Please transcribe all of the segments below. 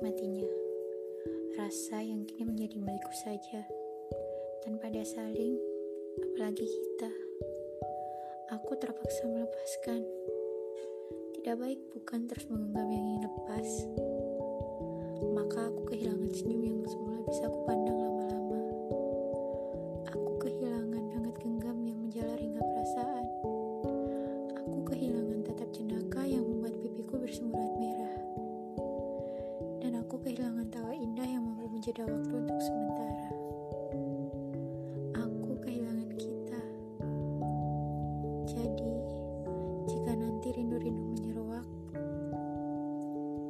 menikmatinya. Rasa yang kini menjadi milikku saja, tanpa ada saling, apalagi kita. Aku terpaksa melepaskan. Tidak baik bukan terus menggenggam yang ingin lepas. Maka aku kehilangan senyum yang semula bisa aku pandang menjeda waktu untuk sementara. Aku kehilangan kita. Jadi, jika nanti rindu-rindu menyeruak,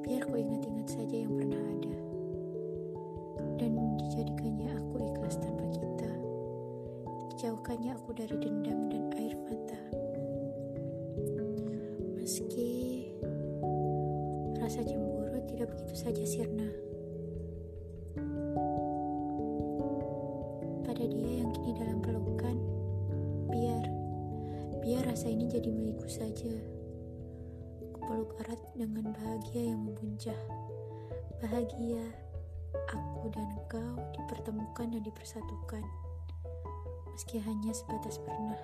biar ku ingat-ingat saja yang pernah ada. Dan dijadikannya aku ikhlas tanpa kita. Dijauhkannya aku dari dendam dan air mata. Meski rasa cemburu tidak begitu saja sirna. Pada dia yang kini dalam pelukan, biar, biar rasa ini jadi milikku saja. Kupeluk erat dengan bahagia yang membuncah. Bahagia, aku dan kau dipertemukan dan dipersatukan. Meski hanya sebatas pernah.